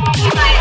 Might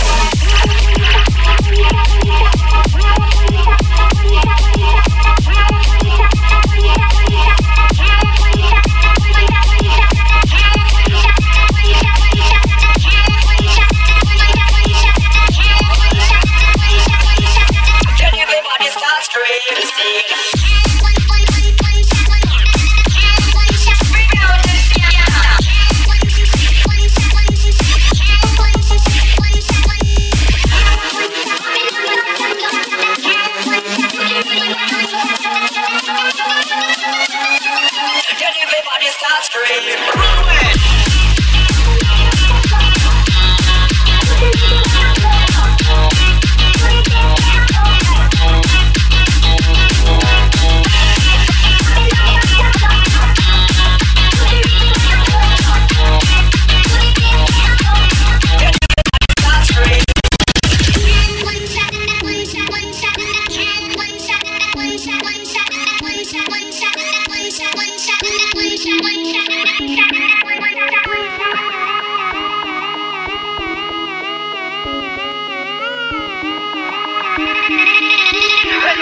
I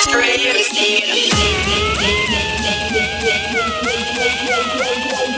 straight, straight, straight, straight,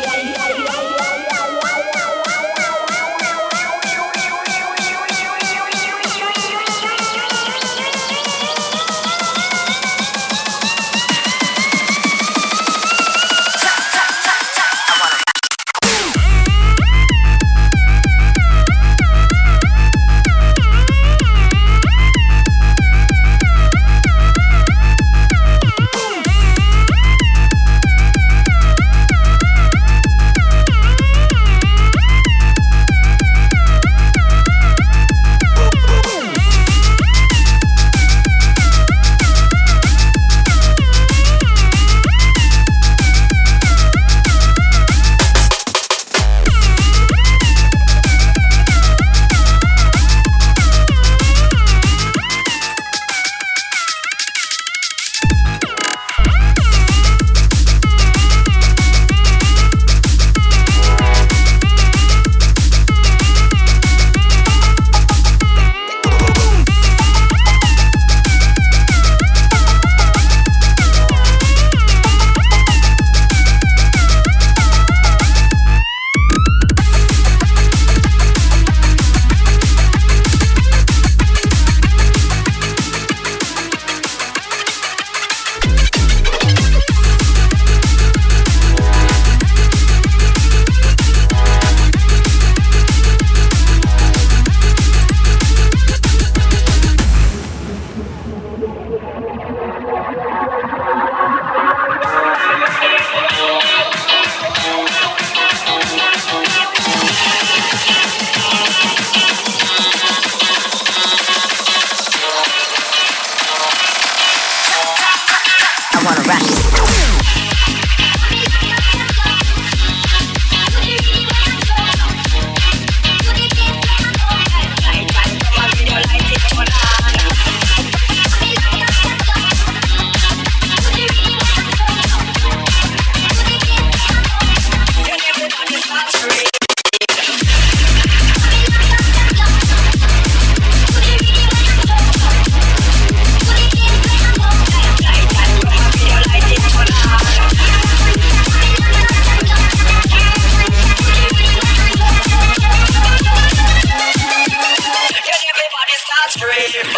straight